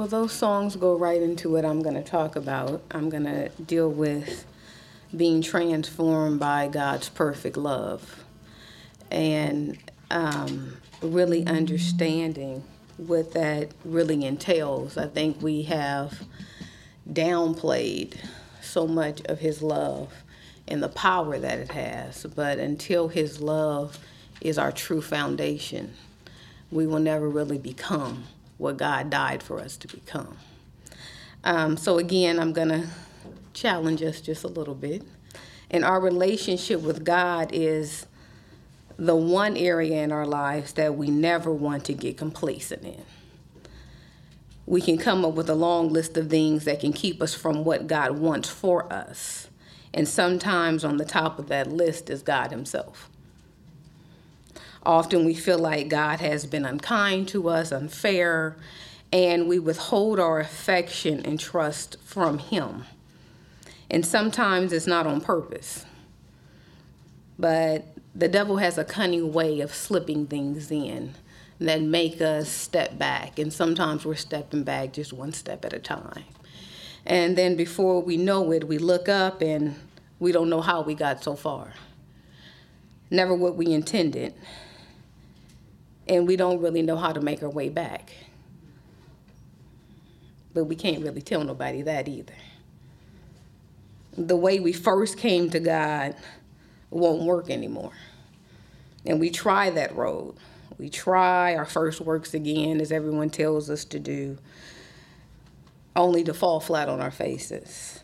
Well, those songs go right into what I'm going to talk about. I'm going to deal with being transformed by God's perfect love and um, really understanding what that really entails. I think we have downplayed so much of His love and the power that it has, but until His love is our true foundation, we will never really become what God died for us to become. Um, so, again, I'm going to challenge us just a little bit. And our relationship with God is the one area in our lives that we never want to get complacent in. We can come up with a long list of things that can keep us from what God wants for us. And sometimes on the top of that list is God Himself. Often we feel like God has been unkind to us, unfair, and we withhold our affection and trust from Him. And sometimes it's not on purpose. But the devil has a cunning way of slipping things in that make us step back. And sometimes we're stepping back just one step at a time. And then before we know it, we look up and we don't know how we got so far. Never what we intended. And we don't really know how to make our way back. But we can't really tell nobody that either the way we first came to God won't work anymore. And we try that road. We try our first works again, as everyone tells us to do, only to fall flat on our faces.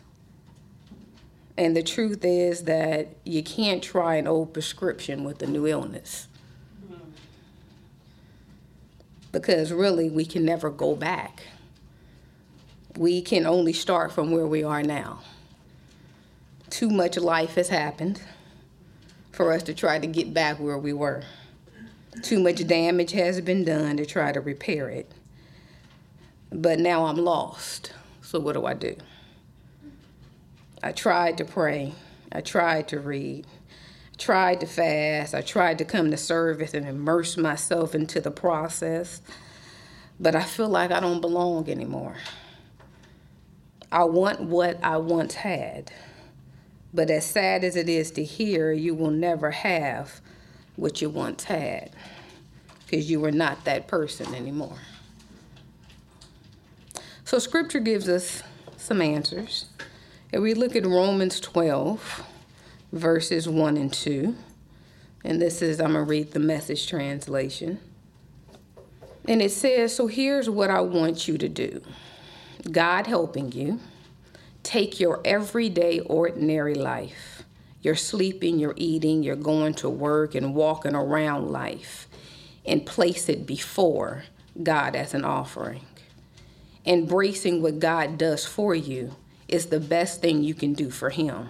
And the truth is that you can't try an old prescription with a new illness. Because really, we can never go back. We can only start from where we are now too much life has happened for us to try to get back where we were. Too much damage has been done to try to repair it. But now I'm lost. So what do I do? I tried to pray. I tried to read. Tried to fast. I tried to come to service and immerse myself into the process. But I feel like I don't belong anymore. I want what I once had. But as sad as it is to hear, you will never have what you once had because you were not that person anymore. So, scripture gives us some answers. If we look at Romans 12, verses 1 and 2, and this is, I'm going to read the message translation. And it says, So here's what I want you to do God helping you take your everyday, ordinary life. You're sleeping, you're eating, you're going to work and walking around life and place it before God as an offering. Embracing what God does for you is the best thing you can do for Him.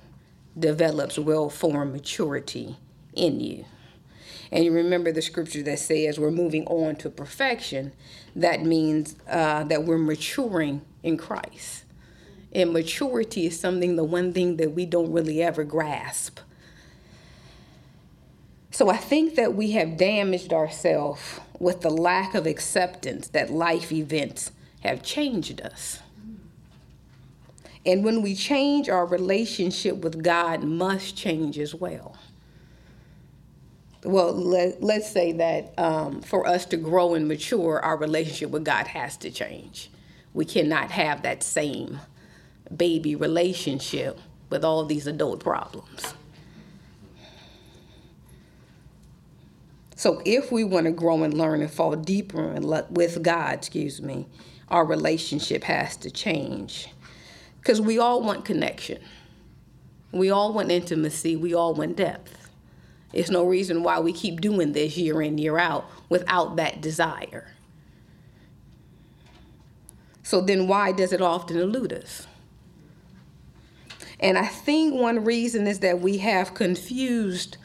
develops well formed maturity in you. And you remember the scripture that says we're moving on to perfection. That means uh, that we're maturing in Christ. And maturity is something, the one thing that we don't really ever grasp. So I think that we have damaged ourselves with the lack of acceptance that life events have changed us. And when we change, our relationship with God must change as well. Well, let, us say that um, for us to grow and mature, our relationship with God has to change. We cannot have that same baby relationship with all these adult problems. So if we want to grow and learn and fall deeper with God, excuse me, our relationship has to change. Because we all want connection. We all want intimacy. We all want depth. There's no reason why we keep doing this year in, year out without that desire. So then why does it often elude us? And I think one reason is that we have confused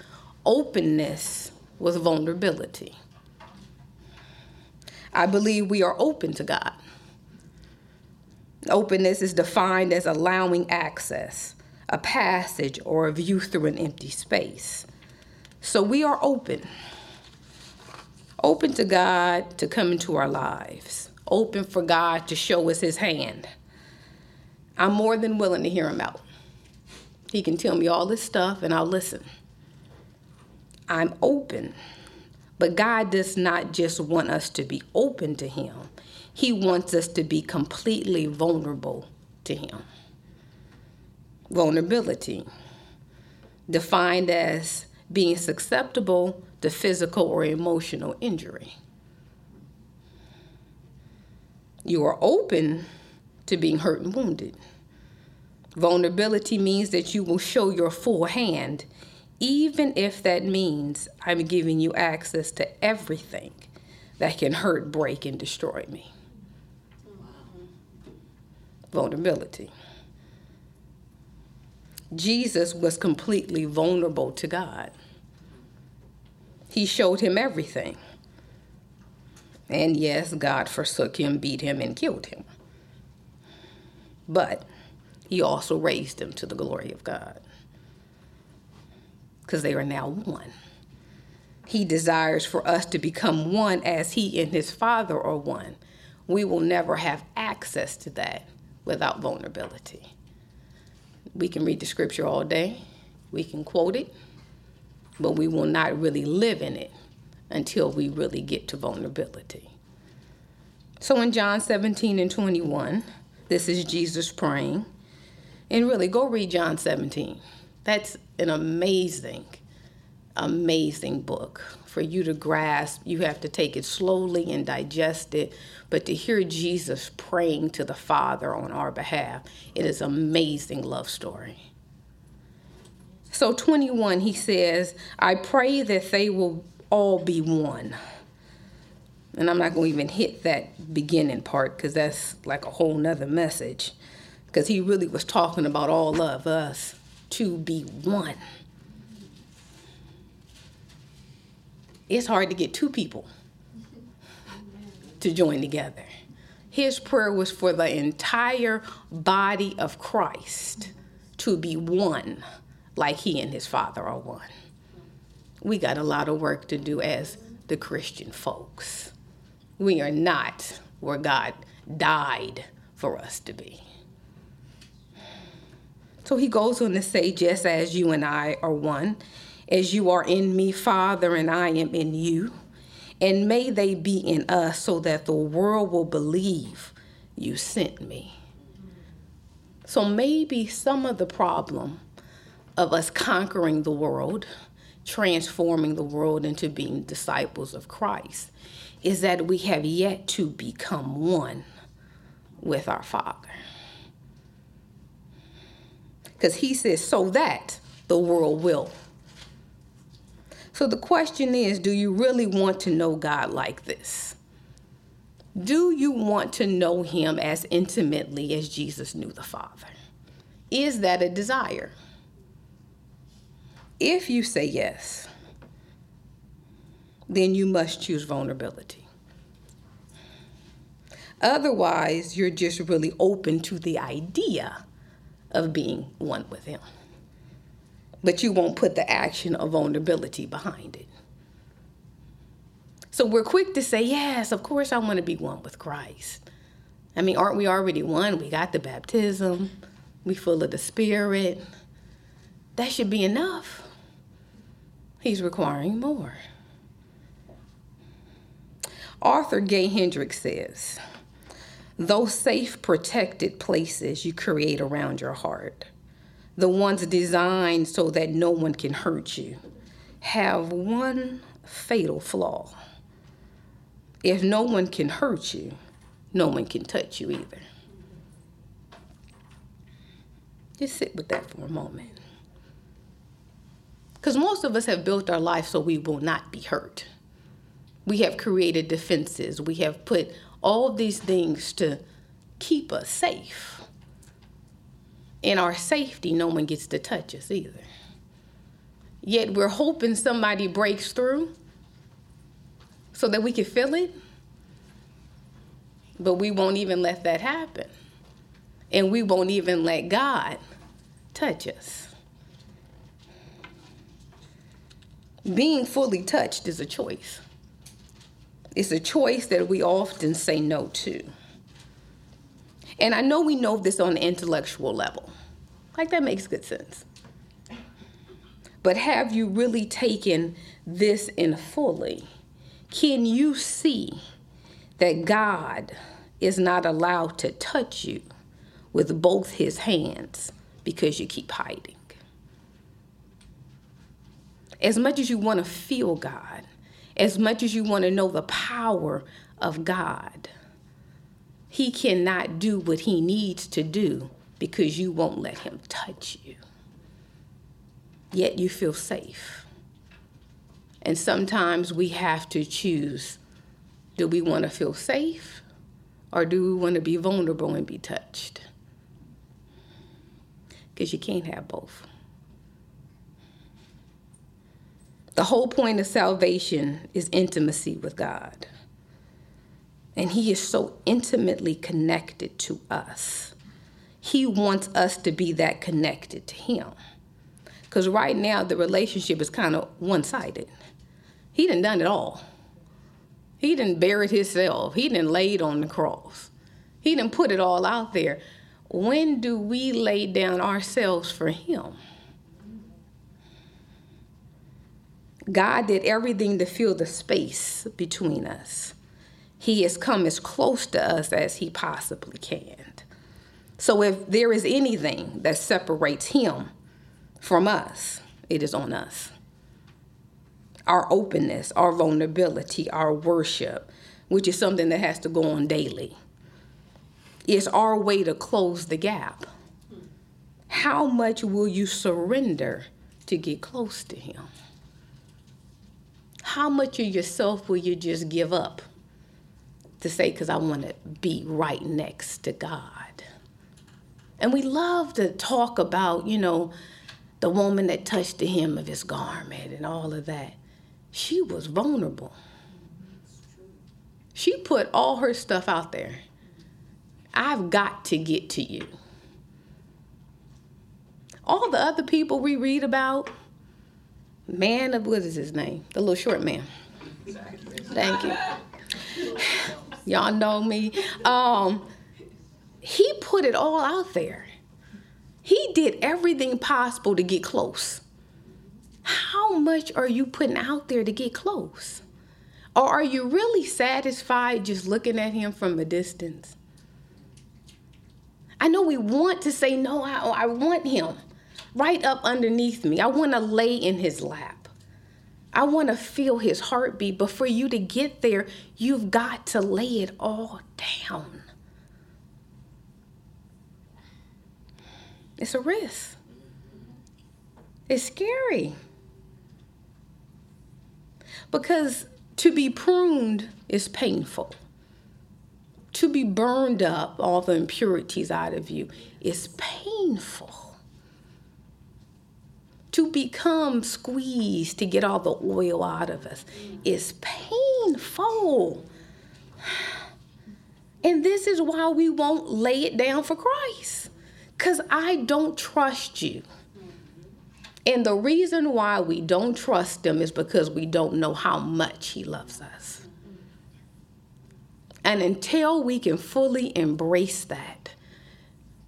openness with vulnerability. I believe we are open to God. Openness is defined as allowing access, a passage, or a view through an empty space. So we are open. Open to God to come into our lives, open for God to show us His hand. I'm more than willing to hear Him out. He can tell me all this stuff and I'll listen. I'm open. But God does not just want us to be open to Him, He wants us to be completely vulnerable to Him. Vulnerability, defined as being susceptible to physical or emotional injury. You are open to being hurt and wounded. Vulnerability means that you will show your full hand, even if that means I'm giving you access to everything that can hurt, break, and destroy me. Vulnerability. Jesus was completely vulnerable to God. He showed him everything. And yes, God forsook him, beat him, and killed him. But he also raised him to the glory of God. Because they are now one. He desires for us to become one as He and His Father are one. We will never have access to that without vulnerability. We can read the scripture all day, we can quote it, but we will not really live in it until we really get to vulnerability. So in John 17 and 21, this is Jesus praying. And really, go read John 17. That's an amazing, amazing book. For you to grasp, you have to take it slowly and digest it. But to hear Jesus praying to the Father on our behalf, it is amazing love story. So 21, he says, I pray that they will all be one. And I'm not going to even hit that beginning part because that's like a whole nother message because he really was talking about all of us to be one. It's hard to get two people to join together. His prayer was for the entire body of Christ to be one, like he and his Father are one. We got a lot of work to do as the Christian folks. We are not where God died for us to be. So he goes on to say, just as you and I are one, as you are in me, Father, and I am in you, and may they be in us so that the world will believe you sent me. So maybe some of the problem of us conquering the world, transforming the world into being disciples of Christ, is that we have yet to become one with our Father. Because he says, so that the world will. So the question is do you really want to know God like this? Do you want to know him as intimately as Jesus knew the Father? Is that a desire? If you say yes, then you must choose vulnerability. Otherwise, you're just really open to the idea of being one with Him. But you won't put the action of vulnerability behind it. So we're quick to say, yes, of course I want to be one with Christ. I mean, aren't we already one? We got the baptism, we full of the Spirit. That should be enough. He's requiring more. author Gay Hendricks says, those safe, protected places you create around your heart, the ones designed so that no one can hurt you, have one fatal flaw. If no one can hurt you, no one can touch you either. Just sit with that for a moment. Because most of us have built our life so we will not be hurt. We have created defenses. We have put all these things to keep us safe. In our safety, no one gets to touch us either. Yet we're hoping somebody breaks through so that we can feel it. But we won't even let that happen. And we won't even let God touch us. Being fully touched is a choice. It's a choice that we often say no to. And I know we know this on the intellectual level. Like that makes good sense. But have you really taken this in fully? Can you see that God is not allowed to touch you with both his hands because you keep hiding? As much as you want to feel God, as much as you want to know the power of God, he cannot do what he needs to do because you won't let him touch you yet you feel safe. And sometimes we have to choose do we want to feel safe or do we want to be vulnerable and be touched? Because you can't have both. The whole point of salvation is intimacy with God. And He is so intimately connected to us. He wants us to be that connected to Him. Because right now, the relationship is kind of one sided. He done done it all. He done buried himself. He done laid on the cross. He done put it all out there. When do we lay down ourselves for him? God did everything to fill the space between us. He has come as close to us as he possibly can. So if there is anything that separates him from us, it is on us. Our openness, our vulnerability, our worship, which is something that has to go on daily, is our way to close the gap. How much will you surrender to get close to Him? How much of yourself will you just give up to say, because I want to be right next to God? And we love to talk about, you know, the woman that touched the hem of his garment and all of that, she was vulnerable. She put all her stuff out there. I've got to get to you. All the other people we read about, man of what is his name? The little short man. Thank you. Y'all know me. Um, he put it all out there. He did everything possible to get close. How much are you putting out there to get close? Or are you really satisfied just looking at him from a distance? I know we want to say, No, I, I want him right up underneath me. I want to lay in his lap. I want to feel his heartbeat. But for you to get there, you've got to lay it all down. It's a risk. It's scary. Because to be pruned is painful. To be burned up, all the impurities out of you, is painful. To become squeezed to get all the oil out of us is painful. And this is why we won't lay it down for Christ. Because I don't trust you. And the reason why we don't trust him is because we don't know how much he loves us. And until we can fully embrace that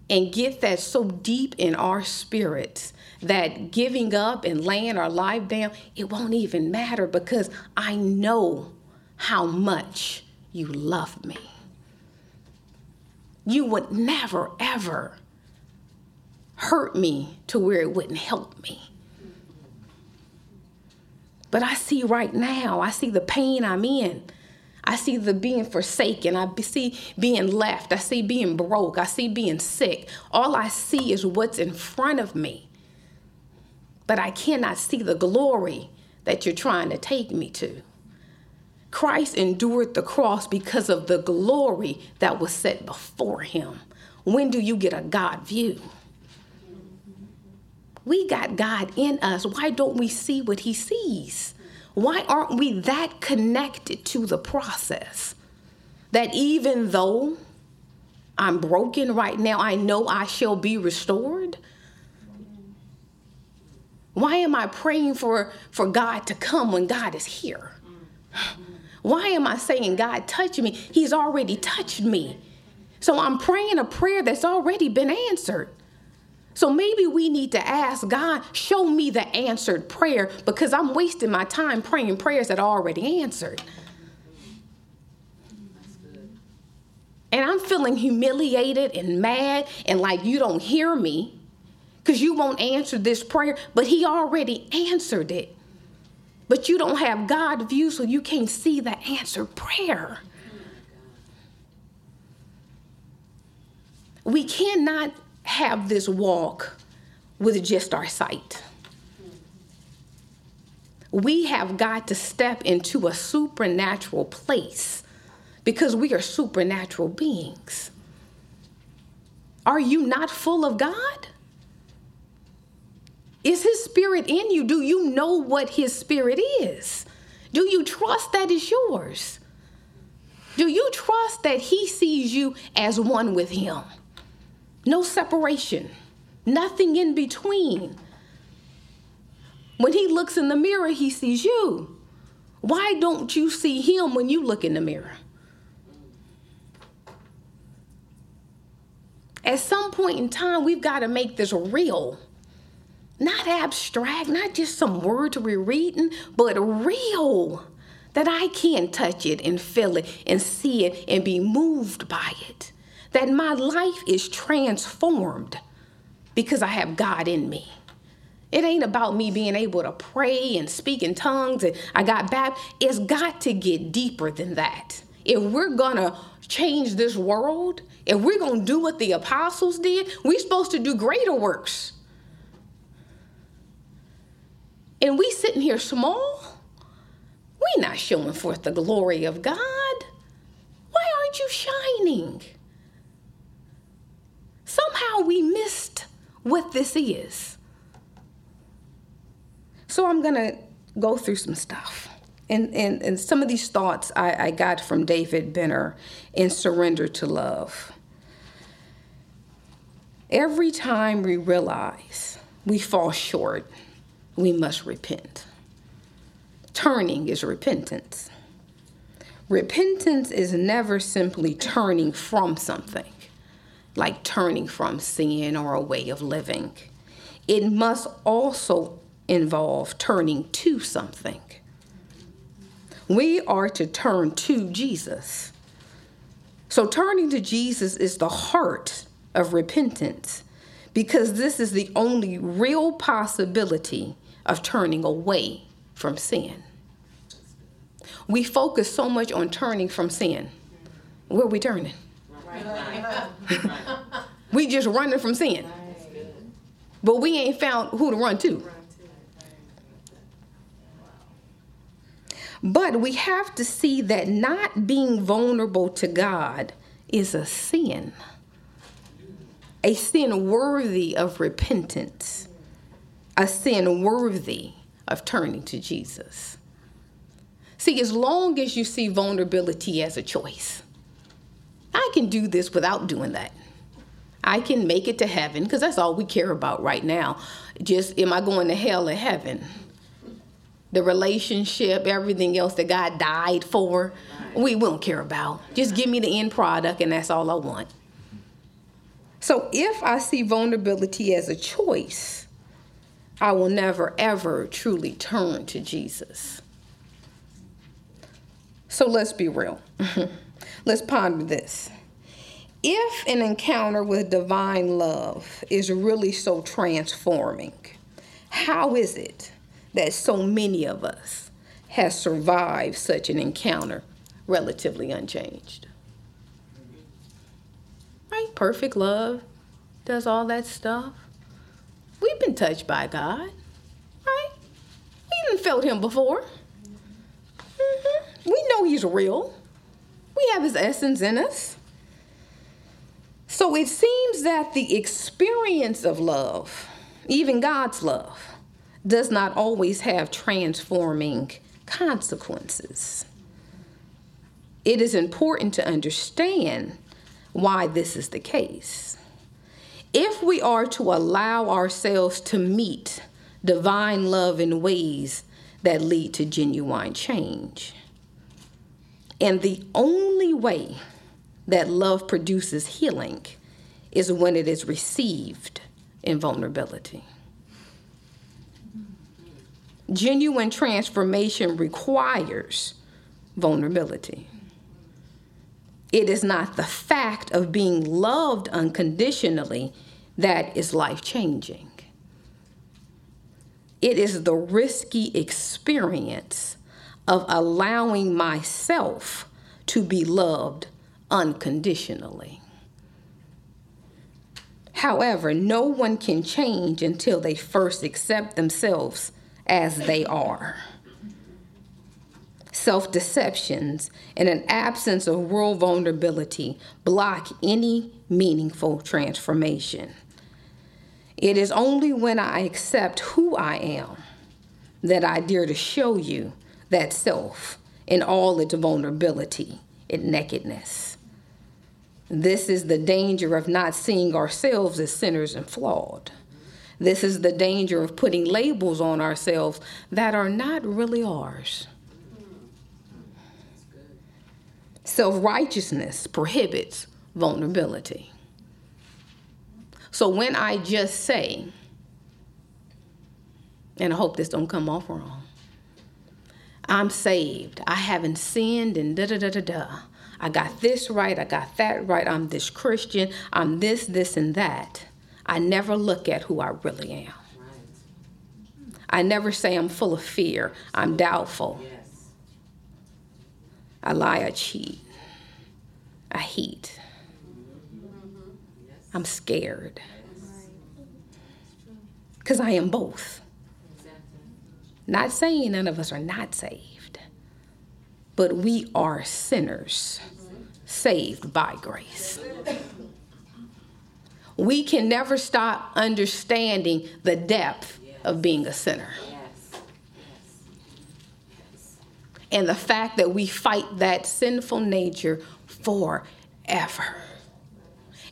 and get that so deep in our spirits that giving up and laying our life down, it won't even matter because I know how much you love me. You would never, ever hurt me to where it wouldn't help me. But I see right now, I see the pain I'm in. I see the being forsaken. I see being left. I see being broke. I see being sick. All I see is what's in front of me. But I cannot see the glory that you're trying to take me to. Christ endured the cross because of the glory that was set before him. When do you get a God view? We got God in us. Why don't we see what he sees? Why aren't we that connected to the process? That even though I'm broken right now, I know I shall be restored. Why am I praying for, for God to come when God is here? Why am I saying, God, touch me? He's already touched me. So I'm praying a prayer that's already been answered. So maybe we need to ask God, show me the answered prayer because I'm wasting my time praying prayers that are already answered. And I'm feeling humiliated and mad and like you don't hear me because you won't answer this prayer, but He already answered it. But you don't have God view, so you can't see the answered prayer. We cannot have this walk with just our sight. We have got to step into a supernatural place because we are supernatural beings. Are you not full of God? Is His Spirit in you? Do you know what His Spirit is? Do you trust that is yours? Do you trust that He sees you as one with Him? No separation, nothing in between. When he looks in the mirror, he sees you. Why don't you see him when you look in the mirror? At some point in time, we've got to make this real. Not abstract, not just some words we're reading, but real. That I can touch it and feel it and see it and be moved by it that my life is transformed because I have God in me. It ain't about me being able to pray and speak in tongues and I got baptized. It's got to get deeper than that. If we're gonna change this world, if we're gonna do what the apostles did, we're supposed to do greater works. And we sitting here small, we not showing forth the glory of God. Why aren't you shining? somehow we missed what this is. So I'm to go through some stuff. And, and, and some of these thoughts I, I got from David Benner in Surrender to Love. Every time we realize we fall short, we must repent. Turning is repentance. Repentance is never simply turning from something like turning from sin or a way of living. It must also involve turning to something. We are to turn to Jesus. So, turning to Jesus is the heart of repentance because this is the only real possibility of turning away from sin. We focus so much on turning from sin. Where are we turning? we just running from sin. But we ain't found who to run to. But we have to see that not being vulnerable to God is a sin, a sin worthy of repentance, a sin worthy of turning to Jesus. See, as long as you see vulnerability as a choice, I can do this without doing that. I can make it to heaven because that's all we care about right now. Just am I going to hell or heaven? The relationship, everything else that God died for, we won't care about. Just give me the end product, and that's all I want. So if I see vulnerability as a choice, I will never ever truly turn to Jesus. So let's be real. Let's ponder this. If an encounter with divine love is really so transforming, how is it that so many of us has survived such an encounter relatively unchanged? Right? Perfect love does all that stuff. We've been touched by God, right? We didn't felt him before. Mm-hmm. We know He's real. We have His essence in us. So it seems that the experience of love, even God's love, does not always have transforming consequences. It is important to understand why this is the case. If we are to allow ourselves to meet divine love in ways that lead to genuine change, and the only way that love produces healing is when it is received in vulnerability. Genuine transformation requires vulnerability. It is not the fact of being loved unconditionally that is life changing. It is the risky experience of allowing myself to be loved unconditionally. However, no one can change until they first accept themselves as they are self deceptions, and an absence of real vulnerability block any meaningful transformation. It is only when I accept who I am that I dare to show you that self in all its vulnerability and nakedness. This is the danger of not seeing ourselves as sinners and flawed. This is the danger of putting labels on ourselves that are not really ours. Self righteousness prohibits vulnerability. So when I just say, and I hope this don't come off wrong, I'm saved, I haven't sinned, and da da da da da. I got this right, I got that right, I'm this Christian, I'm this, this, and that. I never look at who I really am. I never say I'm full of fear, I'm doubtful. Yes. I lie, I cheat, I hate. I'm scared. Because I am both. Not saying none of us are not saved, but we are sinners saved by grace. We can never stop understanding the depth of being a sinner. and the fact that we fight that sinful nature forever.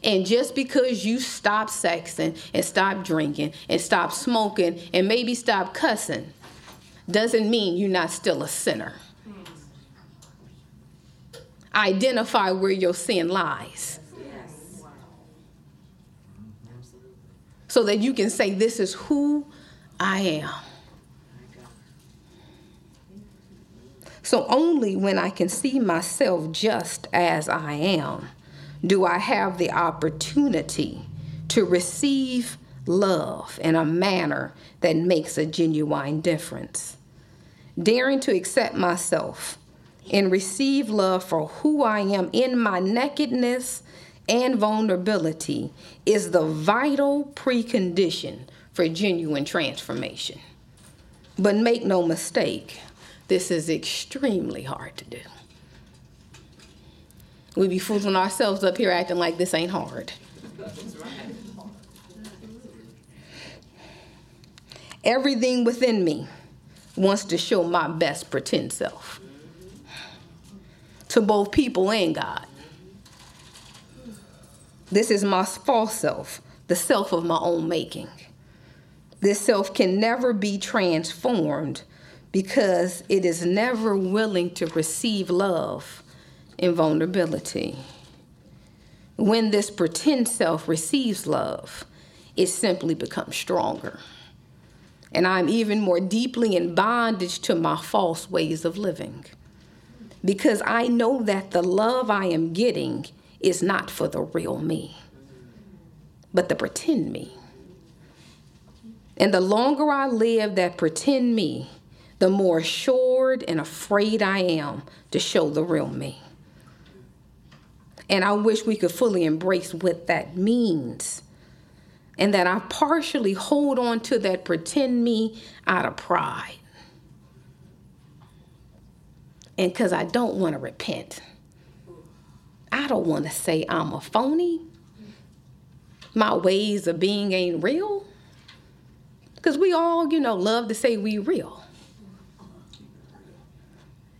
And just because you stop sexing and stop drinking and stop smoking and maybe stop cussing doesn't mean you're not still a sinner. Identify where your sin lies. So that you can say, This is who I am. So only when I can see myself just as I am do I have the opportunity to receive love in a manner that makes a genuine difference. Daring to accept myself and receive love for who I am in my nakedness and vulnerability is the vital precondition for genuine transformation. But make no mistake, this is extremely hard to do. We be fooling ourselves up here acting like this ain't hard. Everything within me wants to show my best pretend self to both people and God. This is my false self, the self of my own making. This self can never be transformed because it is never willing to receive love in vulnerability. When this pretend self receives love, it simply becomes stronger. And I'm even more deeply in bondage to my false ways of living because I know that the love I am getting is not for the real me, but the pretend me. And the longer I live that pretend me, the more assured and afraid I am to show the real me. And I wish we could fully embrace what that means. And that I partially hold on to that pretend me out of pride. And because I don't want to repent. I don't want to say I'm a phony. My ways of being ain't real. Because we all, you know, love to say we real.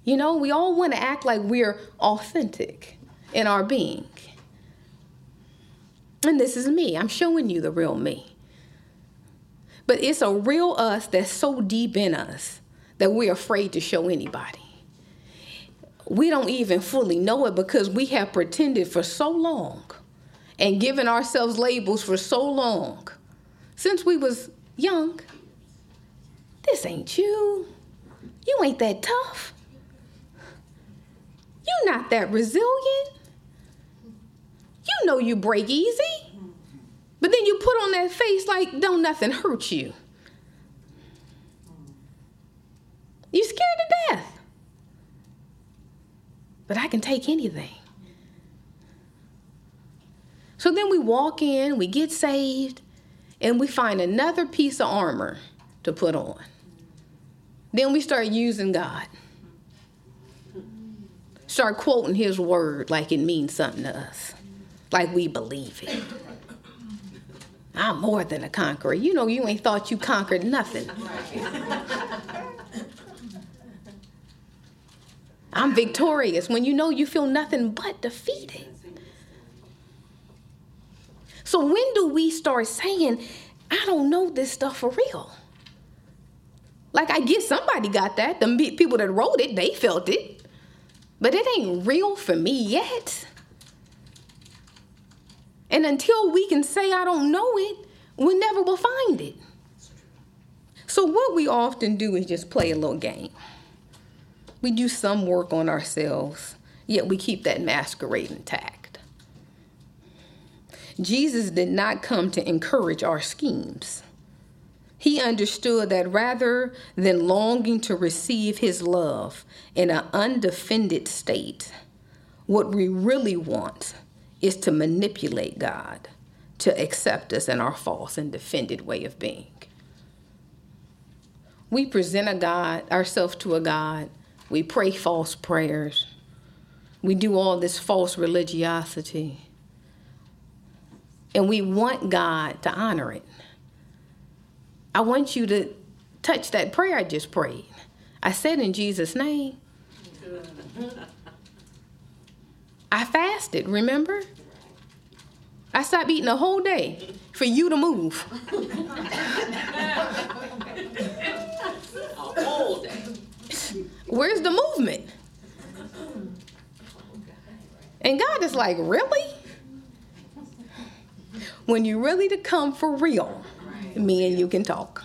You know, we all want to act like we're authentic in our being. And this is me. I'm showing you the real me. But it's a real us that's so deep in us that we're afraid to show anybody. We don't even fully know it because we have pretended for so long and given ourselves labels for so long since we was young. This ain't you. You ain't that tough. You're not that resilient. You know you break easy. But then you put on that face like don't nothing hurt you. You scared to death. But I can take anything. So then we walk in, we get saved, and we find another piece of armor to put on. Then we start using God. Start quoting his word like it means something to us, like we believe it. I'm more than a conqueror. You know, you ain't thought you conquered nothing. I'm victorious when you know you feel nothing but defeated. So, when do we start saying, I don't know this stuff for real? Like, I guess somebody got that. The people that wrote it, they felt it. But it ain't real for me yet. And until we can say, I don't know it, we never will find it. So, what we often do is just play a little game. We do some work on ourselves, yet we keep that masquerade intact. Jesus did not come to encourage our schemes. He understood that rather than longing to receive his love in an undefended state, what we really want is to manipulate God to accept us in our false and defended way of being. We present a God, ourselves to a God. We pray false prayers. We do all this false religiosity. And we want God to honor it. I want you to touch that prayer I just prayed. I said in Jesus' name. I fasted, remember? I stopped eating a whole day for you to move. a whole day. Where's the movement? And God is like, really? When you're ready to come for real, me and you can talk.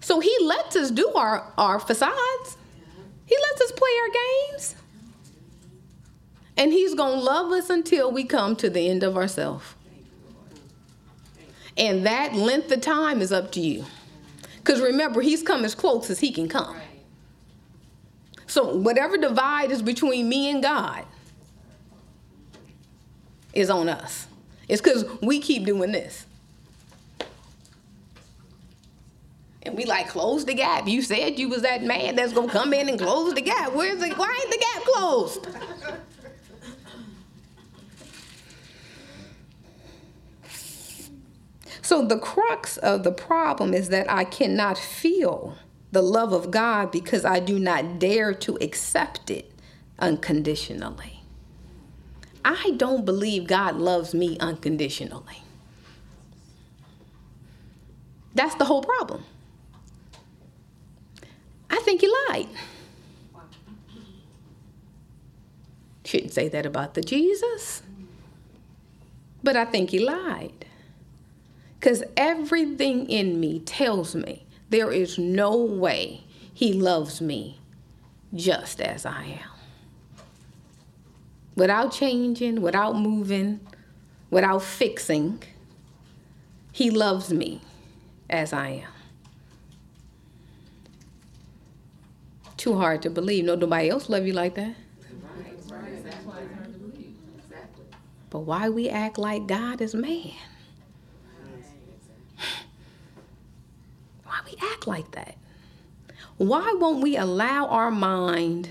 So he lets us do our, our facades. He lets us play our games. And he's going to love us until we come to the end of ourselves. And that length of time is up to you. Because remember, he's come as close as he can come. So whatever divide is between me and God is on us. It's because we keep doing this. And we like close the gap. You said you was that man that's gonna come in and close the gap. Where's the why ain't the gap closed? So the crux of the problem is that I cannot feel the love of God because I do not dare to accept it unconditionally. I don't believe God loves me unconditionally. That's the whole problem. I think he lied. Shouldn't say that about the Jesus, but I think he lied. Because everything in me tells me there is no way he loves me just as I am. Without changing, without moving, without fixing, he loves me as I am. Too hard to believe. No, nobody else love you like that. But why we act like God is man? Why we act like that? Why won't we allow our mind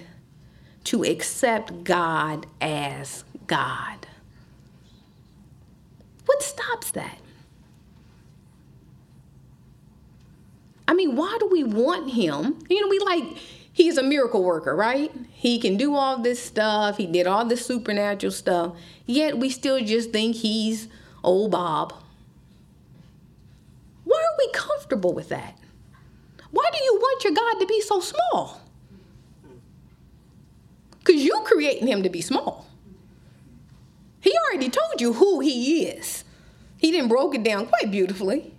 to accept God as God. What stops that? I mean, why do we want him? You know, we like, he's a miracle worker, right? He can do all this stuff, he did all this supernatural stuff, yet we still just think he's old Bob. Why are we comfortable with that? Why do you want your God to be so small? Because you're creating him to be small. He already told you who he is. He didn't broke it down quite beautifully.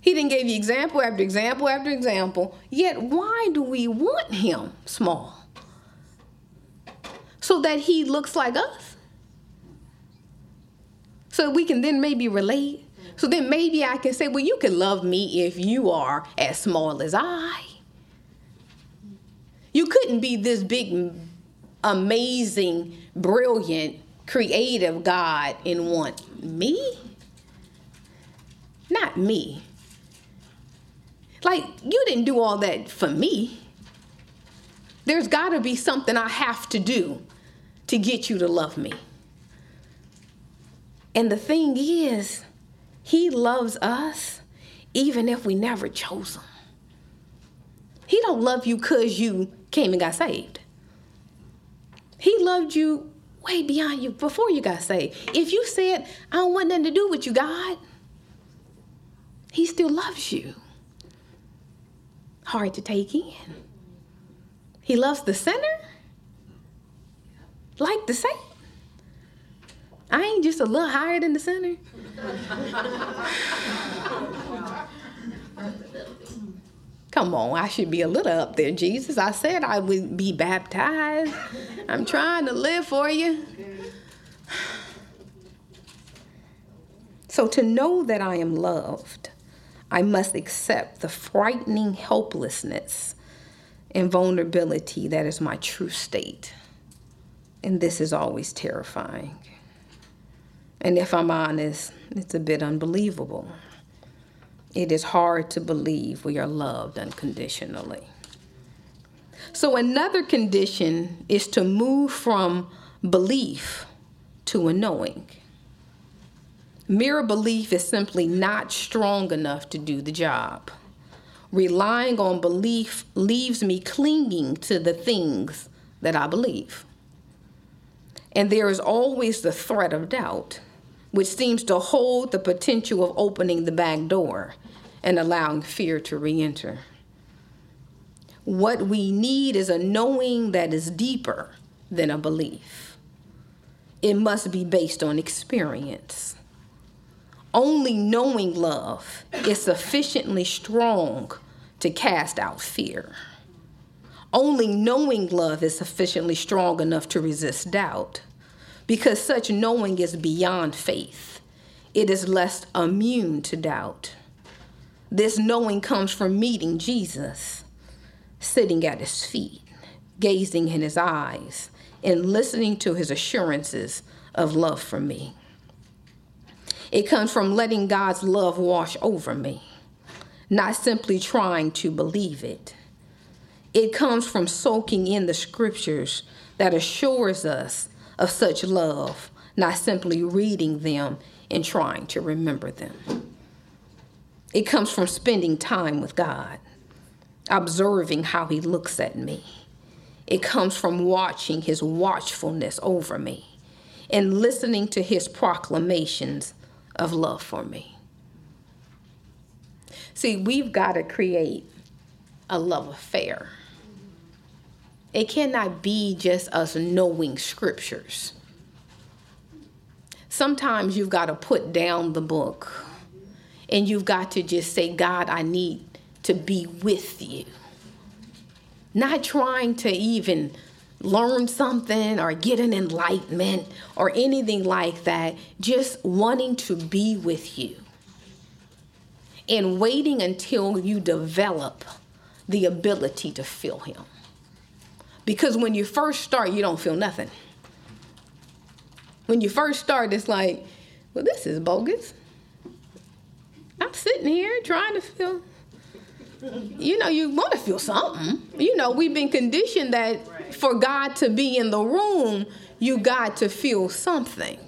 He didn't give you example after example after example. Yet why do we want him small? So that he looks like us? So we can then maybe relate? So then maybe I can say, well, you can love me if you are as small as I. You couldn't be this big, amazing, brilliant, creative God and want me? Not me. Like, you didn't do all that for me. There's got to be something I have to do to get you to love me. And the thing is, he loves us even if we never chose him. He don't love you cuz you came and got saved. He loved you way beyond you before you got saved. If you said, I don't want nothing to do with you, God, he still loves you hard to take in. He loves the sinner like the saint. I ain't just a little higher than the sinner. Come on, I should be a little up there, Jesus. I said I would be baptized. I'm trying to live for you. So to know that I am loved I must accept the frightening helplessness and vulnerability that is my true state. And this is always terrifying. And if I'm honest, it's a bit unbelievable. It is hard to believe we are loved unconditionally. So, another condition is to move from belief to a knowing. Mere belief is simply not strong enough to do the job. Relying on belief leaves me clinging to the things that I believe. And there is always the threat of doubt, which seems to hold the potential of opening the back door and allowing fear to re enter. What we need is a knowing that is deeper than a belief. It must be based on experience only knowing love is sufficiently strong to cast out fear. Only knowing love is sufficiently strong enough to resist doubt because such knowing is beyond faith. It is less immune to doubt. This knowing comes from meeting Jesus, sitting at his feet, gazing in his eyes, and listening to his assurances of love for me. It comes from letting God's love wash over me, not simply trying to believe it. It comes from soaking in the scriptures that assures us of such love, not simply reading them and trying to remember them. It comes from spending time with God, observing how He looks at me. It comes from watching His watchfulness over me and listening to His proclamations of love for me. See, we've got to create a love affair. It cannot be just us knowing scriptures. Sometimes you've got to put down the book and you've got to just say, God, I need to be with you. Not trying to even learn something or get an enlightenment or anything like that, just wanting to be with you and waiting until you develop the ability to feel Him. Because when you first start, you don't feel nothing. When you first start, it's like, well, this is bogus. I'm sitting here trying to feel You know, you want to feel something. You know, we've been conditioned that for God to be in the room, you got to feel something.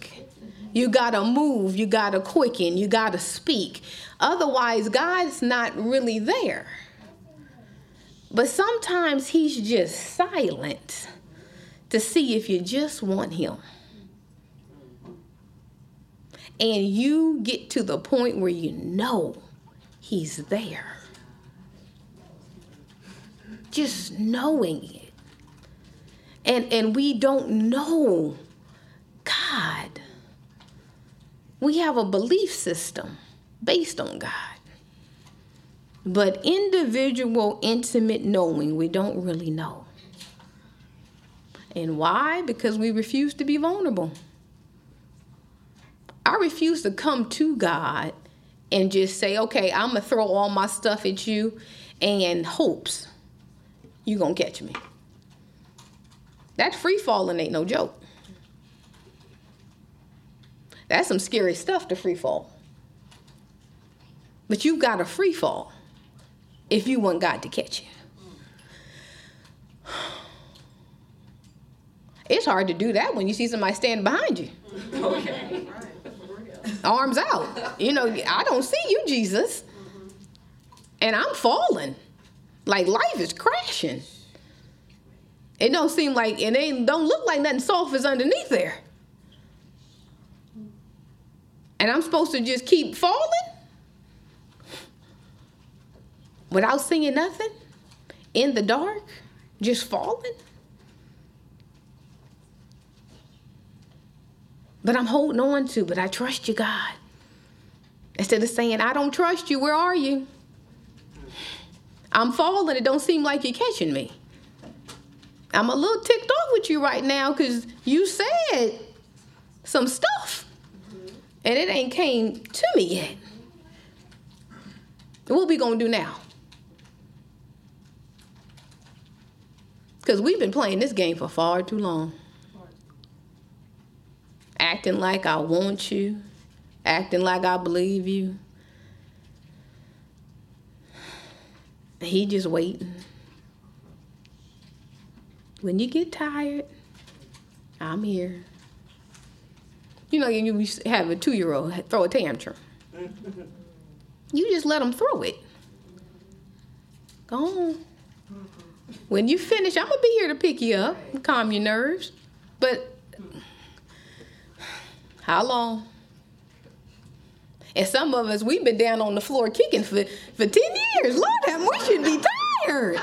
You got to move, you got to quicken, you got to speak. Otherwise, God's not really there. But sometimes He's just silent to see if you just want Him. And you get to the point where you know He's there. Just knowing it. And, and we don't know God. We have a belief system based on God. But individual, intimate knowing, we don't really know. And why? Because we refuse to be vulnerable. I refuse to come to God and just say, okay, I'm going to throw all my stuff at you and hopes you're going to catch me. That free falling ain't no joke. That's some scary stuff to free fall. But you've got a free fall if you want God to catch you. It's hard to do that when you see somebody standing behind you. Okay. Arms out. You know, I don't see you, Jesus. And I'm falling. Like life is crashing. It don't seem like it ain't don't look like nothing soft is underneath there. And I'm supposed to just keep falling? Without seeing nothing, in the dark, just falling. But I'm holding on to, but I trust you, God. Instead of saying, I don't trust you, where are you? I'm falling, it don't seem like you're catching me. I'm a little ticked off with you right now because you said some stuff and it ain't came to me yet. What we gonna do now? Because we've been playing this game for far too long. Acting like I want you, acting like I believe you. He just waiting. When you get tired, I'm here. You know, you have a two year old throw a tantrum. You just let them throw it. Go on. When you finish, I'm gonna be here to pick you up, calm your nerves. But how long? And some of us, we've been down on the floor kicking for, for 10 years. Lord have we should be tired.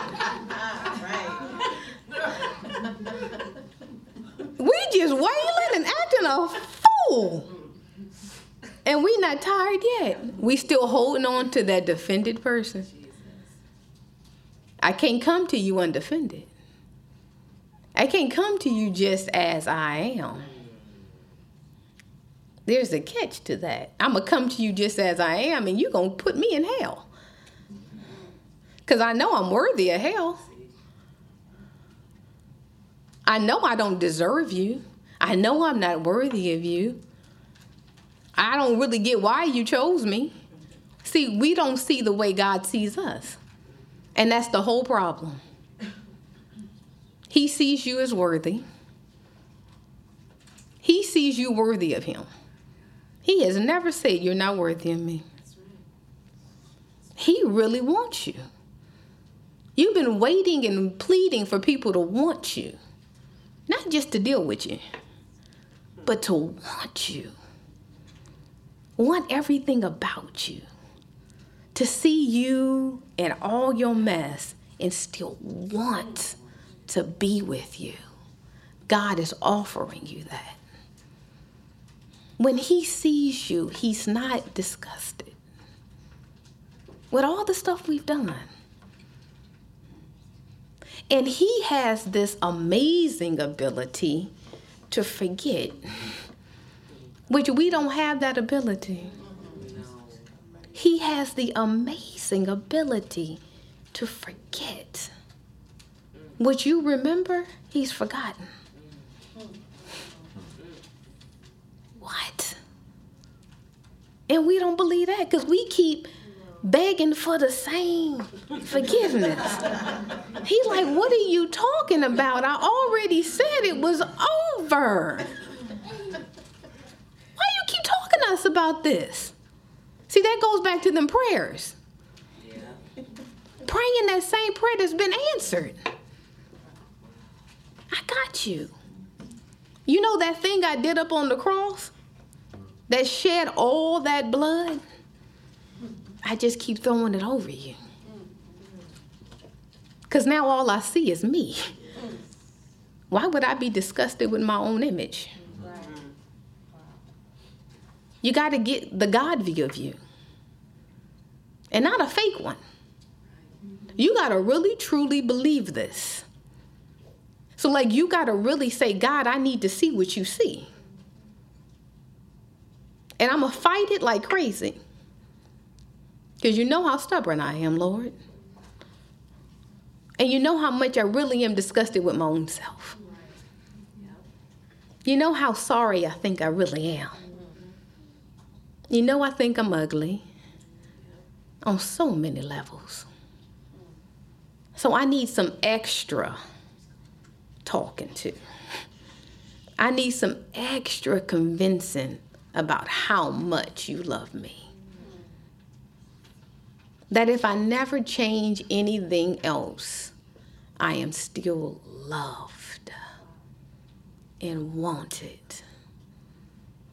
we just wailing and acting a fool. And we not tired yet. We still holding on to that defended person. I can't come to you undefended. I can't come to you just as I am. There's a catch to that. I'm going to come to you just as I am, and you're going to put me in hell. Because I know I'm worthy of hell. I know I don't deserve you. I know I'm not worthy of you. I don't really get why you chose me. See, we don't see the way God sees us. And that's the whole problem. He sees you as worthy. He sees you worthy of him. He has never said you're not worthy of me. He really wants you. You've been waiting and pleading for people to want you, not just to deal with you, but to want you. Want everything about you to see you and all your mess and still want to be with you. God is offering you that. When He sees you, He's not disgusted with all the stuff we've done. And He has this amazing ability to forget, which we don't have that ability. He has the amazing ability to forget. What you remember, he's forgotten. What? And we don't believe that because we keep begging for the same forgiveness. He like, what are you talking about? I already said it was over. Why you keep talking to us about this? See, that goes back to them prayers. Yeah. Praying that same prayer that's been answered. I got you. You know that thing I did up on the cross that shed all that blood? I just keep throwing it over you. Because now all I see is me. Why would I be disgusted with my own image? You got to get the God view of you and not a fake one. You got to really, truly believe this. So, like, you got to really say, God, I need to see what you see. And I'm going to fight it like crazy. Because you know how stubborn I am, Lord. And you know how much I really am disgusted with my own self. You know how sorry I think I really am. You know I think I'm ugly on so many levels. So I need some extra talking to. I need some extra convincing about how much you love me. That if I never change anything else, I am still loved and wanted.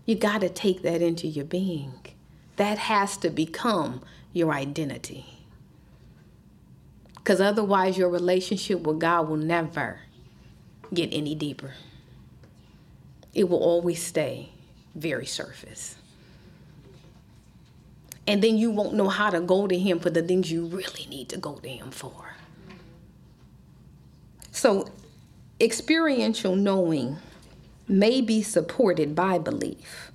You got to take that into your being. That has to become your identity. Because otherwise, your relationship with God will never get any deeper. It will always stay very surface. And then you won't know how to go to Him for the things you really need to go to Him for. So, experiential knowing may be supported by belief,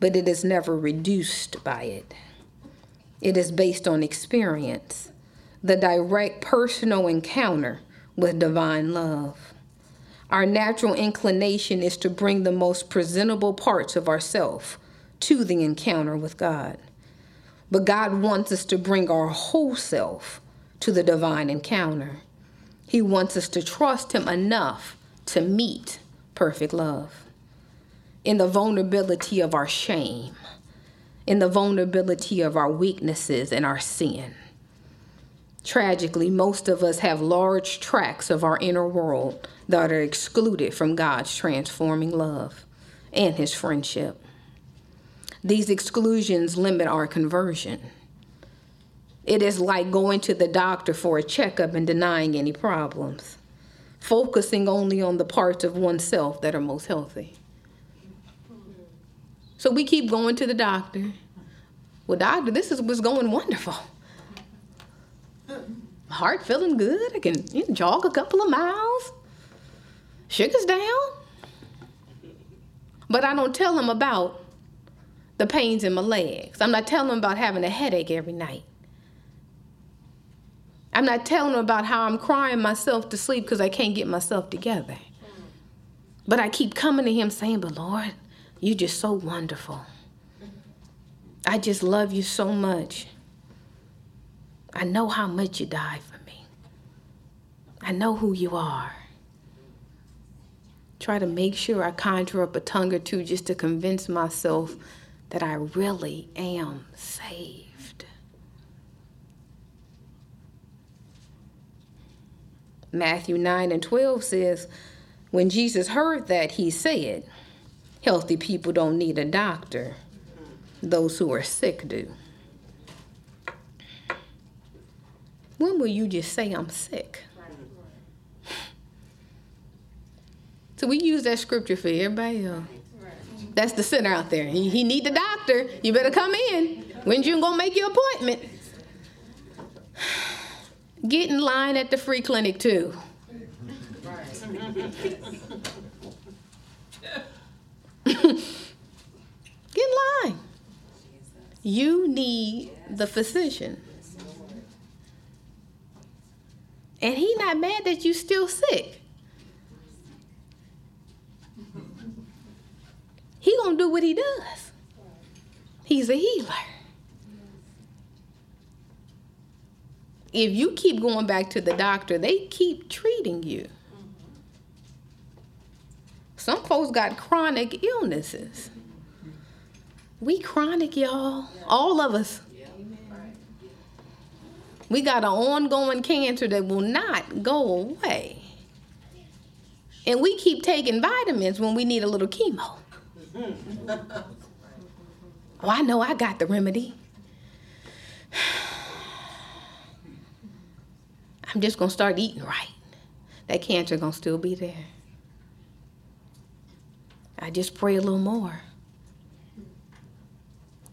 but it is never reduced by it. It is based on experience, the direct personal encounter with divine love. Our natural inclination is to bring the most presentable parts of ourself to the encounter with God. But God wants us to bring our whole self to the divine encounter. He wants us to trust Him enough to meet perfect love. In the vulnerability of our shame, in the vulnerability of our weaknesses and our sin. Tragically, most of us have large tracts of our inner world that are excluded from God's transforming love and His friendship. These exclusions limit our conversion. It is like going to the doctor for a checkup and denying any problems, focusing only on the parts of oneself that are most healthy. So we keep going to the doctor. Well, doctor, this is what's going wonderful heart feeling good. I can jog a couple of miles. Sugar's down. But I don't tell them about the pains in my legs. I'm not telling them about having a headache every night. I'm not telling them about how I'm crying myself to sleep because I can't get myself together. But I keep coming to him saying, But Lord, you're just so wonderful. I just love you so much. I know how much you died for me. I know who you are. Try to make sure I conjure up a tongue or two just to convince myself that I really am saved. Matthew 9 and 12 says, When Jesus heard that, he said, Healthy people don't need a doctor, those who are sick do. When will you just say I'm sick? So we use that scripture for everybody else. That's the sinner out there. He, he need the doctor. You better come in. When you gonna make your appointment? Get in line at the free clinic too. Get in line. You need the physician. And he not mad that you still sick. He gonna do what he does. He's a healer. If you keep going back to the doctor, they keep treating you. Some folks got chronic illnesses. We chronic, y'all. All of us. We got an ongoing cancer that will not go away. And we keep taking vitamins when we need a little chemo. Oh, I know I got the remedy. I'm just going to start eating right. That cancer going to still be there. I just pray a little more.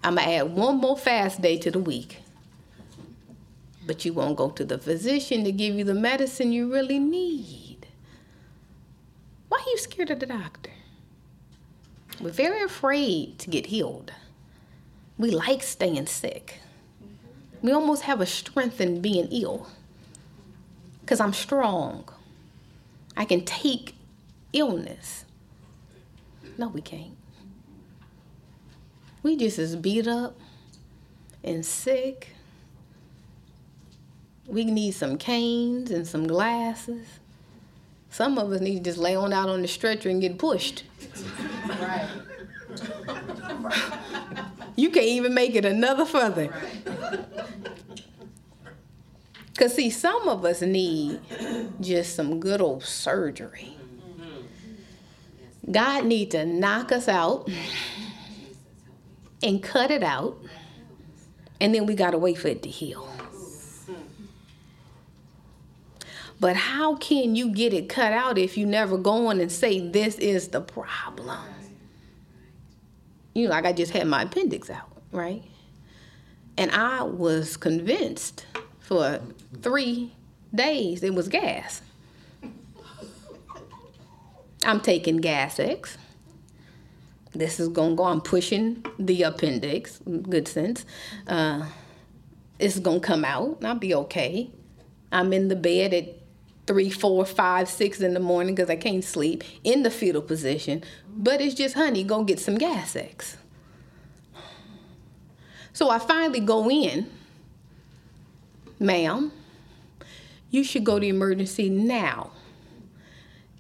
I'm going to add one more fast day to the week. But you won't go to the physician to give you the medicine you really need. Why are you scared of the doctor? We're very afraid to get healed. We like staying sick. We almost have a strength in being ill because I'm strong. I can take illness. No, we can't. We just as beat up and sick. We need some canes and some glasses. Some of us need to just lay on out on the stretcher and get pushed. Right. you can't even make it another further. Because, see, some of us need just some good old surgery. God need to knock us out and cut it out, and then we got to wait for it to heal. But how can you get it cut out if you never go on and say, This is the problem? You know, like I just had my appendix out, right? And I was convinced for three days it was gas. I'm taking Gas X. This is gonna go. I'm pushing the appendix. Good sense. Uh, it's gonna come out. I'll be okay. I'm in the bed at three, four, five, six in the morning because I can't sleep in the fetal position. But it's just, honey, go get some Gas X. So I finally go in, ma'am, you should go to emergency now.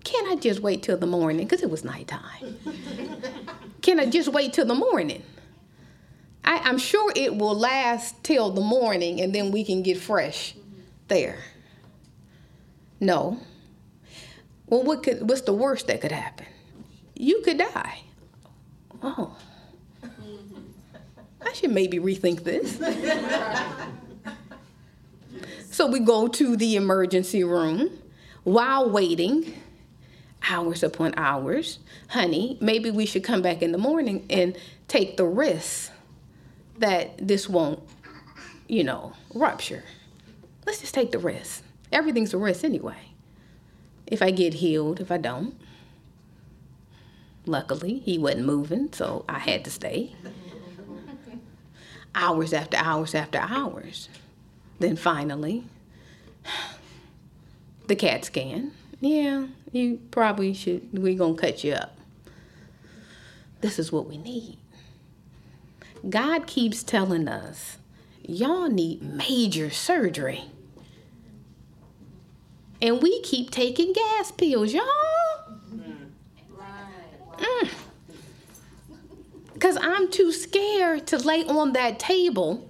Can I just wait till the morning? Because it was nighttime. Can I just wait till the morning? I, am sure it will last till the morning and then we can get fresh there. No. Well, what could, what's the worst that could happen? You could die. Oh. I should maybe rethink this. so we go to the emergency room while waiting hours upon hours. Honey, maybe we should come back in the morning and take the risk that this won't, you know, rupture. Let's just take the risk. Everything's a risk anyway. If I get healed, if I don't. Luckily, he wasn't moving, so I had to stay. hours after hours after hours. Then finally, the CAT scan. Yeah, you probably should, we're going to cut you up. This is what we need. God keeps telling us, y'all need major surgery. And we keep taking gas pills, y'all. Because mm. I'm too scared to lay on that table,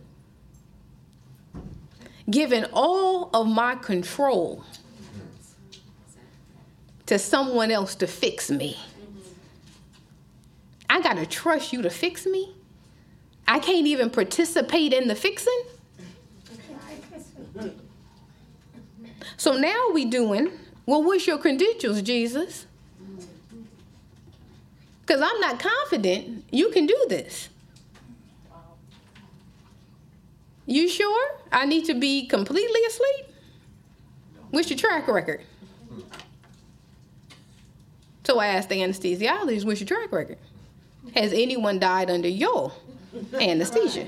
giving all of my control to someone else to fix me. I got to trust you to fix me. I can't even participate in the fixing. So now we doing, well, what's your credentials, Jesus? Because I'm not confident you can do this. You sure? I need to be completely asleep? What's your track record? So I asked the anesthesiologist, what's your track record? Has anyone died under your anesthesia?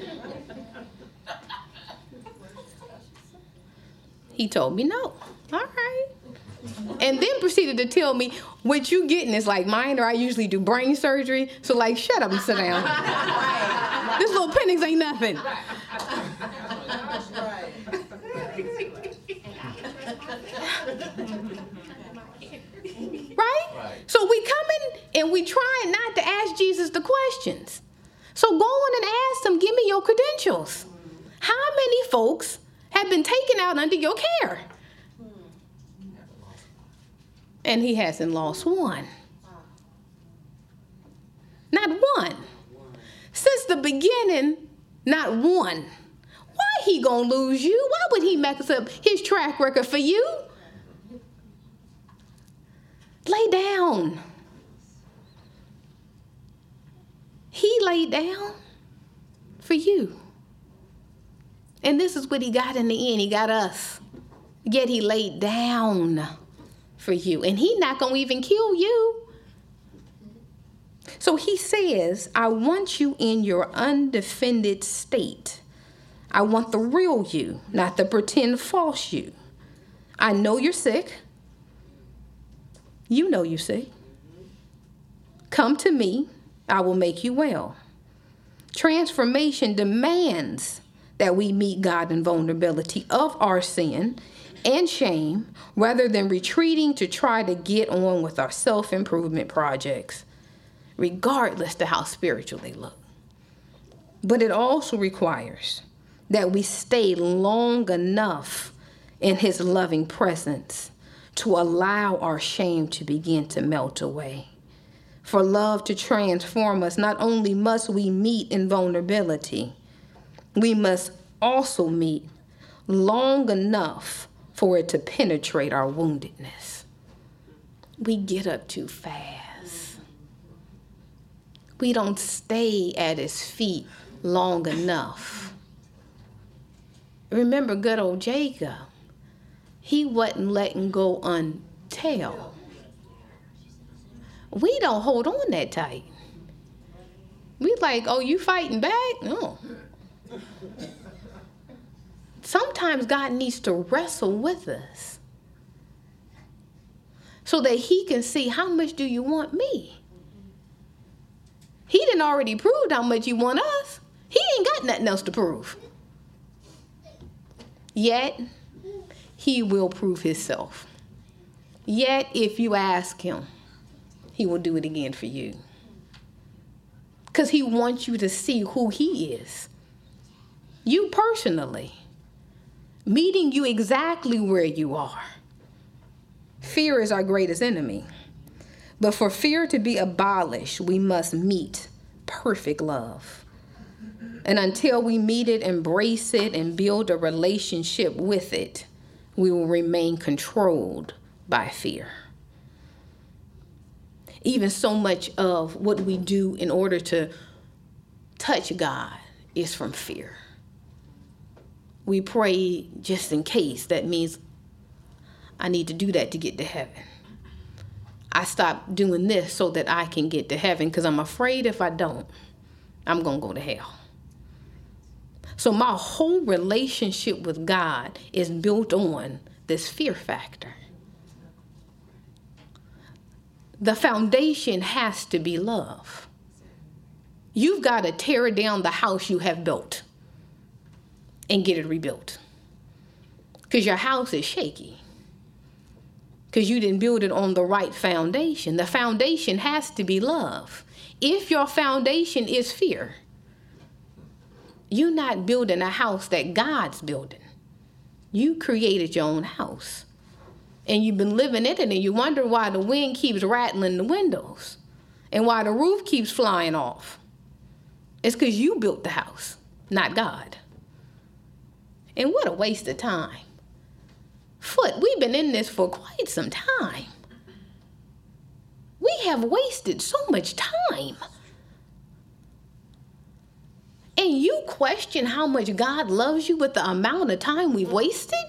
He told me no. All right and then proceeded to tell me what you getting is like mine or I usually do brain surgery. So like shut up and sit down. this little pennies ain't nothing. right? So we come in and we trying not to ask Jesus the questions. So go in and ask them, give me your credentials. How many folks have been taken out under your care? And he hasn't lost one. Not one. Since the beginning, not one. Why he gonna lose you? Why would he mess up his track record for you? Lay down. He laid down for you. And this is what he got in the end. He got us. Yet he laid down for you. And he not going to even kill you. So he says, I want you in your undefended state. I want the real you, not the pretend false you. I know you're sick. You know you're sick. Come to me, I will make you well. Transformation demands that we meet God in vulnerability of our sin and shame rather than retreating to try to get on with our self improvement projects, regardless to how spiritual they look. But it also requires that we stay long enough in His loving presence to allow our shame to begin to melt away. For love to transform us, not only must we meet in vulnerability, we must also meet long enough for it to penetrate our woundedness. We get up too fast. We don't stay at his feet long enough. Remember good old Jacob he wasn't letting go until. We don't hold on that tight. We like, oh, you fighting back? No. Sometimes God needs to wrestle with us so that he can see how much do you want me? He didn't already prove how much you want us. He ain't got nothing else to prove. Yet, he will prove himself. Yet, if you ask him, he will do it again for you. Because he wants you to see who he is. You personally, meeting you exactly where you are. Fear is our greatest enemy. But for fear to be abolished, we must meet perfect love. And until we meet it, embrace it, and build a relationship with it, we will remain controlled by fear. Even so much of what we do in order to touch God is from fear. We pray just in case. That means I need to do that to get to heaven. I stop doing this so that I can get to heaven because I'm afraid if I don't, I'm going to go to hell. So my whole relationship with God is built on this fear factor. The foundation has to be love. You've got to tear down the house you have built and get it rebuilt. Because your house is shaky. Because you didn't build it on the right foundation. The foundation has to be love. If your foundation is fear, you're not building a house that God's building. You created your own house. And you've been living in it and you wonder why the wind keeps rattling the windows and why the roof keeps flying off. It's because you built the house, not God. And what a waste of time. Foot, we've been in this for quite some time. We have wasted so much time and you question how much God loves you with the amount of time we've wasted?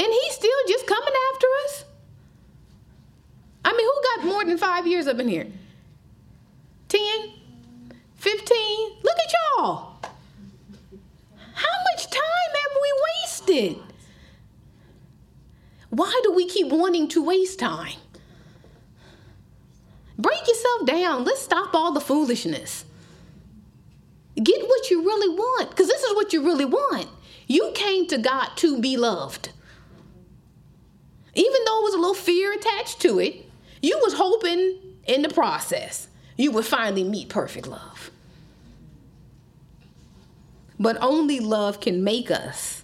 And he's still just coming after us? I mean, who got more than five years up in here? 10? 15? Look at y'all. How much time have we wasted? Why do we keep wanting to waste time? Break yourself down. Let's stop all the foolishness. Get what you really want, because this is what you really want. You came to God to be loved. Even though it was a little fear attached to it, you was hoping in the process you would finally meet perfect love. But only love can make us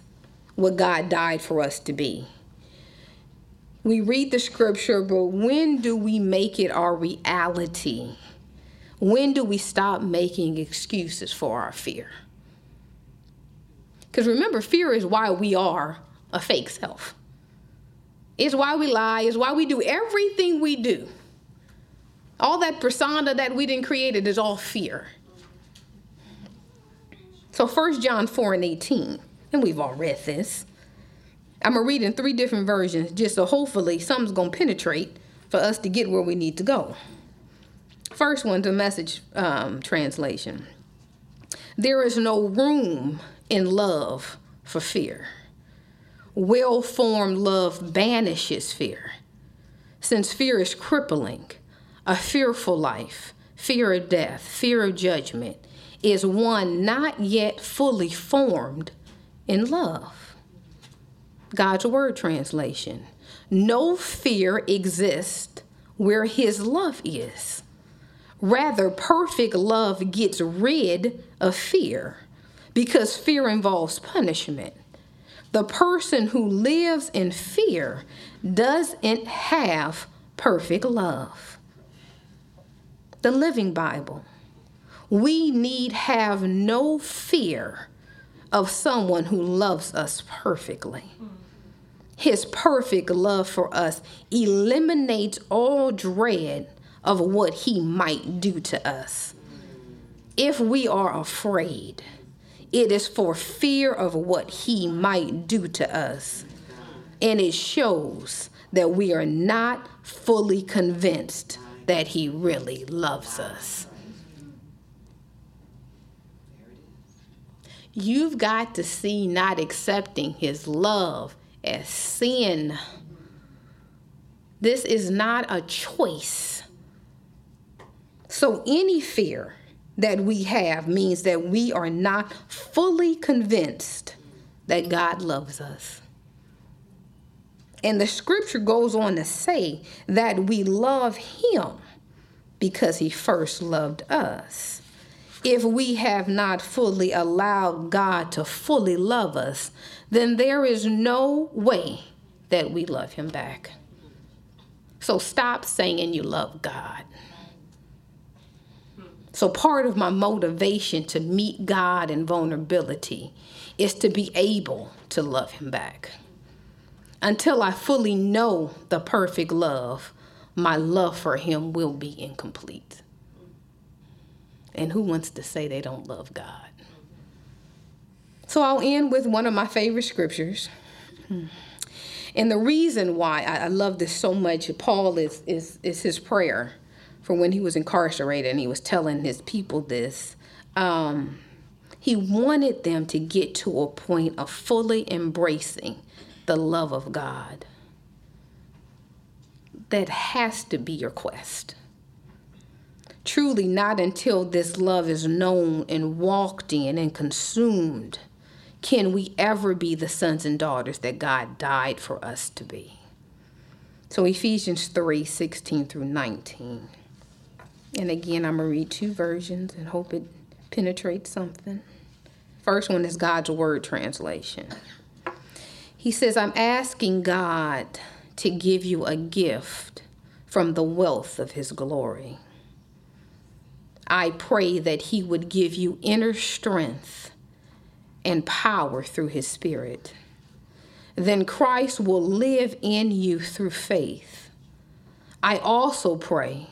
what God died for us to be. We read the scripture, but when do we make it our reality? When do we stop making excuses for our fear? Because remember, fear is why we are a fake self. It's why we lie, it's why we do everything we do. All that persona that we didn't create, it is all fear. So 1 John 4 and 18, and we've all read this. I'm going to read in three different versions just so hopefully something's going to penetrate for us to get where we need to go. First one, the message um, translation. There is no room in love for fear. Well formed love banishes fear. Since fear is crippling, a fearful life, fear of death, fear of judgment, is one not yet fully formed in love. God's Word translation. No fear exists where His love is. Rather, perfect love gets rid of fear because fear involves punishment. The person who lives in fear doesn't have perfect love. The Living Bible. We need have no fear of someone who loves us perfectly. His perfect love for us eliminates all dread of what he might do to us. If we are afraid, it is for fear of what he might do to us. And it shows that we are not fully convinced that he really loves us. You've got to see not accepting his love as sin. This is not a choice. So, any fear that we have means that we are not fully convinced that God loves us. And the scripture goes on to say that we love Him because He first loved us. If we have not fully allowed God to fully love us, then there is no way that we love him back. So stop saying you love God. So, part of my motivation to meet God in vulnerability is to be able to love Him back. Until I fully know the perfect love, my love for Him will be incomplete. And who wants to say they don't love God? So I'll end with one of my favorite scriptures. And the reason why I, love this so much, Paul is, is, is his prayer for when he was incarcerated and he was telling his people this. Um, he wanted them to get to a point of fully embracing the love of God. That has to be your quest. Truly, not until this love is known and walked in and consumed can we ever be the sons and daughters that God died for us to be. So Ephesians 3 16 through 19. And again, I'm going to read two versions and hope it penetrates something. First one is God's Word translation. He says, I'm asking God to give you a gift from the wealth of His glory. I pray that He would give you inner strength and power through his spirit. Then Christ will live in you through faith. I also pray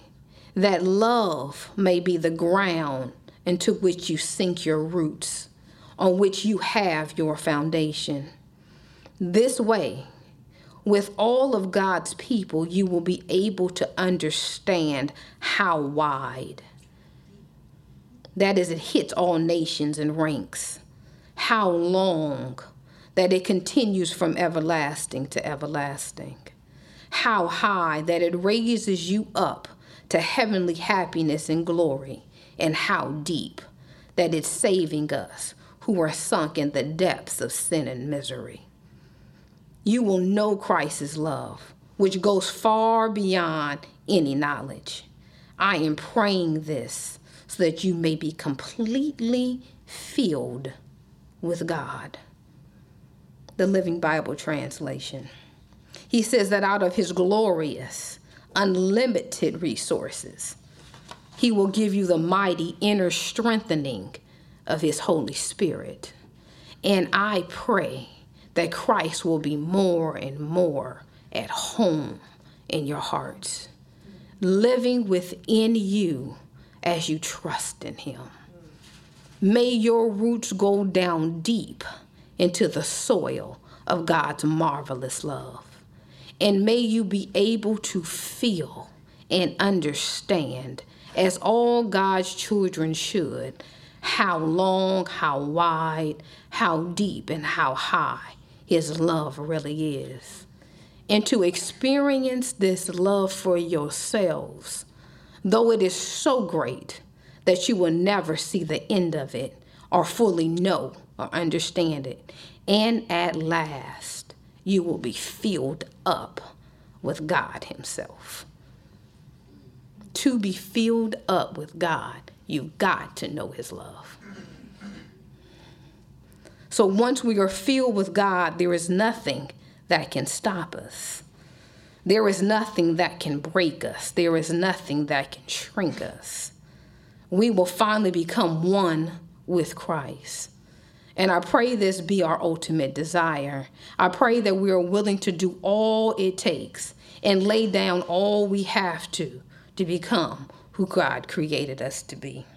that love may be the ground into which you sink your roots, on which you have your foundation. This way, with all of God's people, you will be able to understand how wide. That is, it hits all nations and ranks how long that it continues from everlasting to everlasting. How high that it raises you up to heavenly happiness and glory, and how deep that it's saving us who are sunk in the depths of sin and misery. You will know Christ's love, which goes far beyond any knowledge. I am praying this so that you may be completely filled with God. The Living Bible translation. He says that out of his glorious, unlimited resources, he will give you the mighty inner strengthening of his Holy Spirit. And I pray that Christ will be more and more at home in your hearts, living within you as you trust in him. May your roots go down deep into the soil of God's marvelous love. And may you be able to feel and understand, as all God's children should, how long, how wide, how deep, and how high His love really is. And to experience this love for yourselves, though it is so great that you will never see the end of it or fully know or understand it. And at last, you will be filled up with God Himself. To be filled up with God, you've got to know His love. So once we are filled with God, there is nothing that can stop us. There is nothing that can break us. There is nothing that can shrink us. We will finally become one with Christ. And I pray this be our ultimate desire. I pray that we are willing to do all it takes and lay down all we have to to become who God created us to be.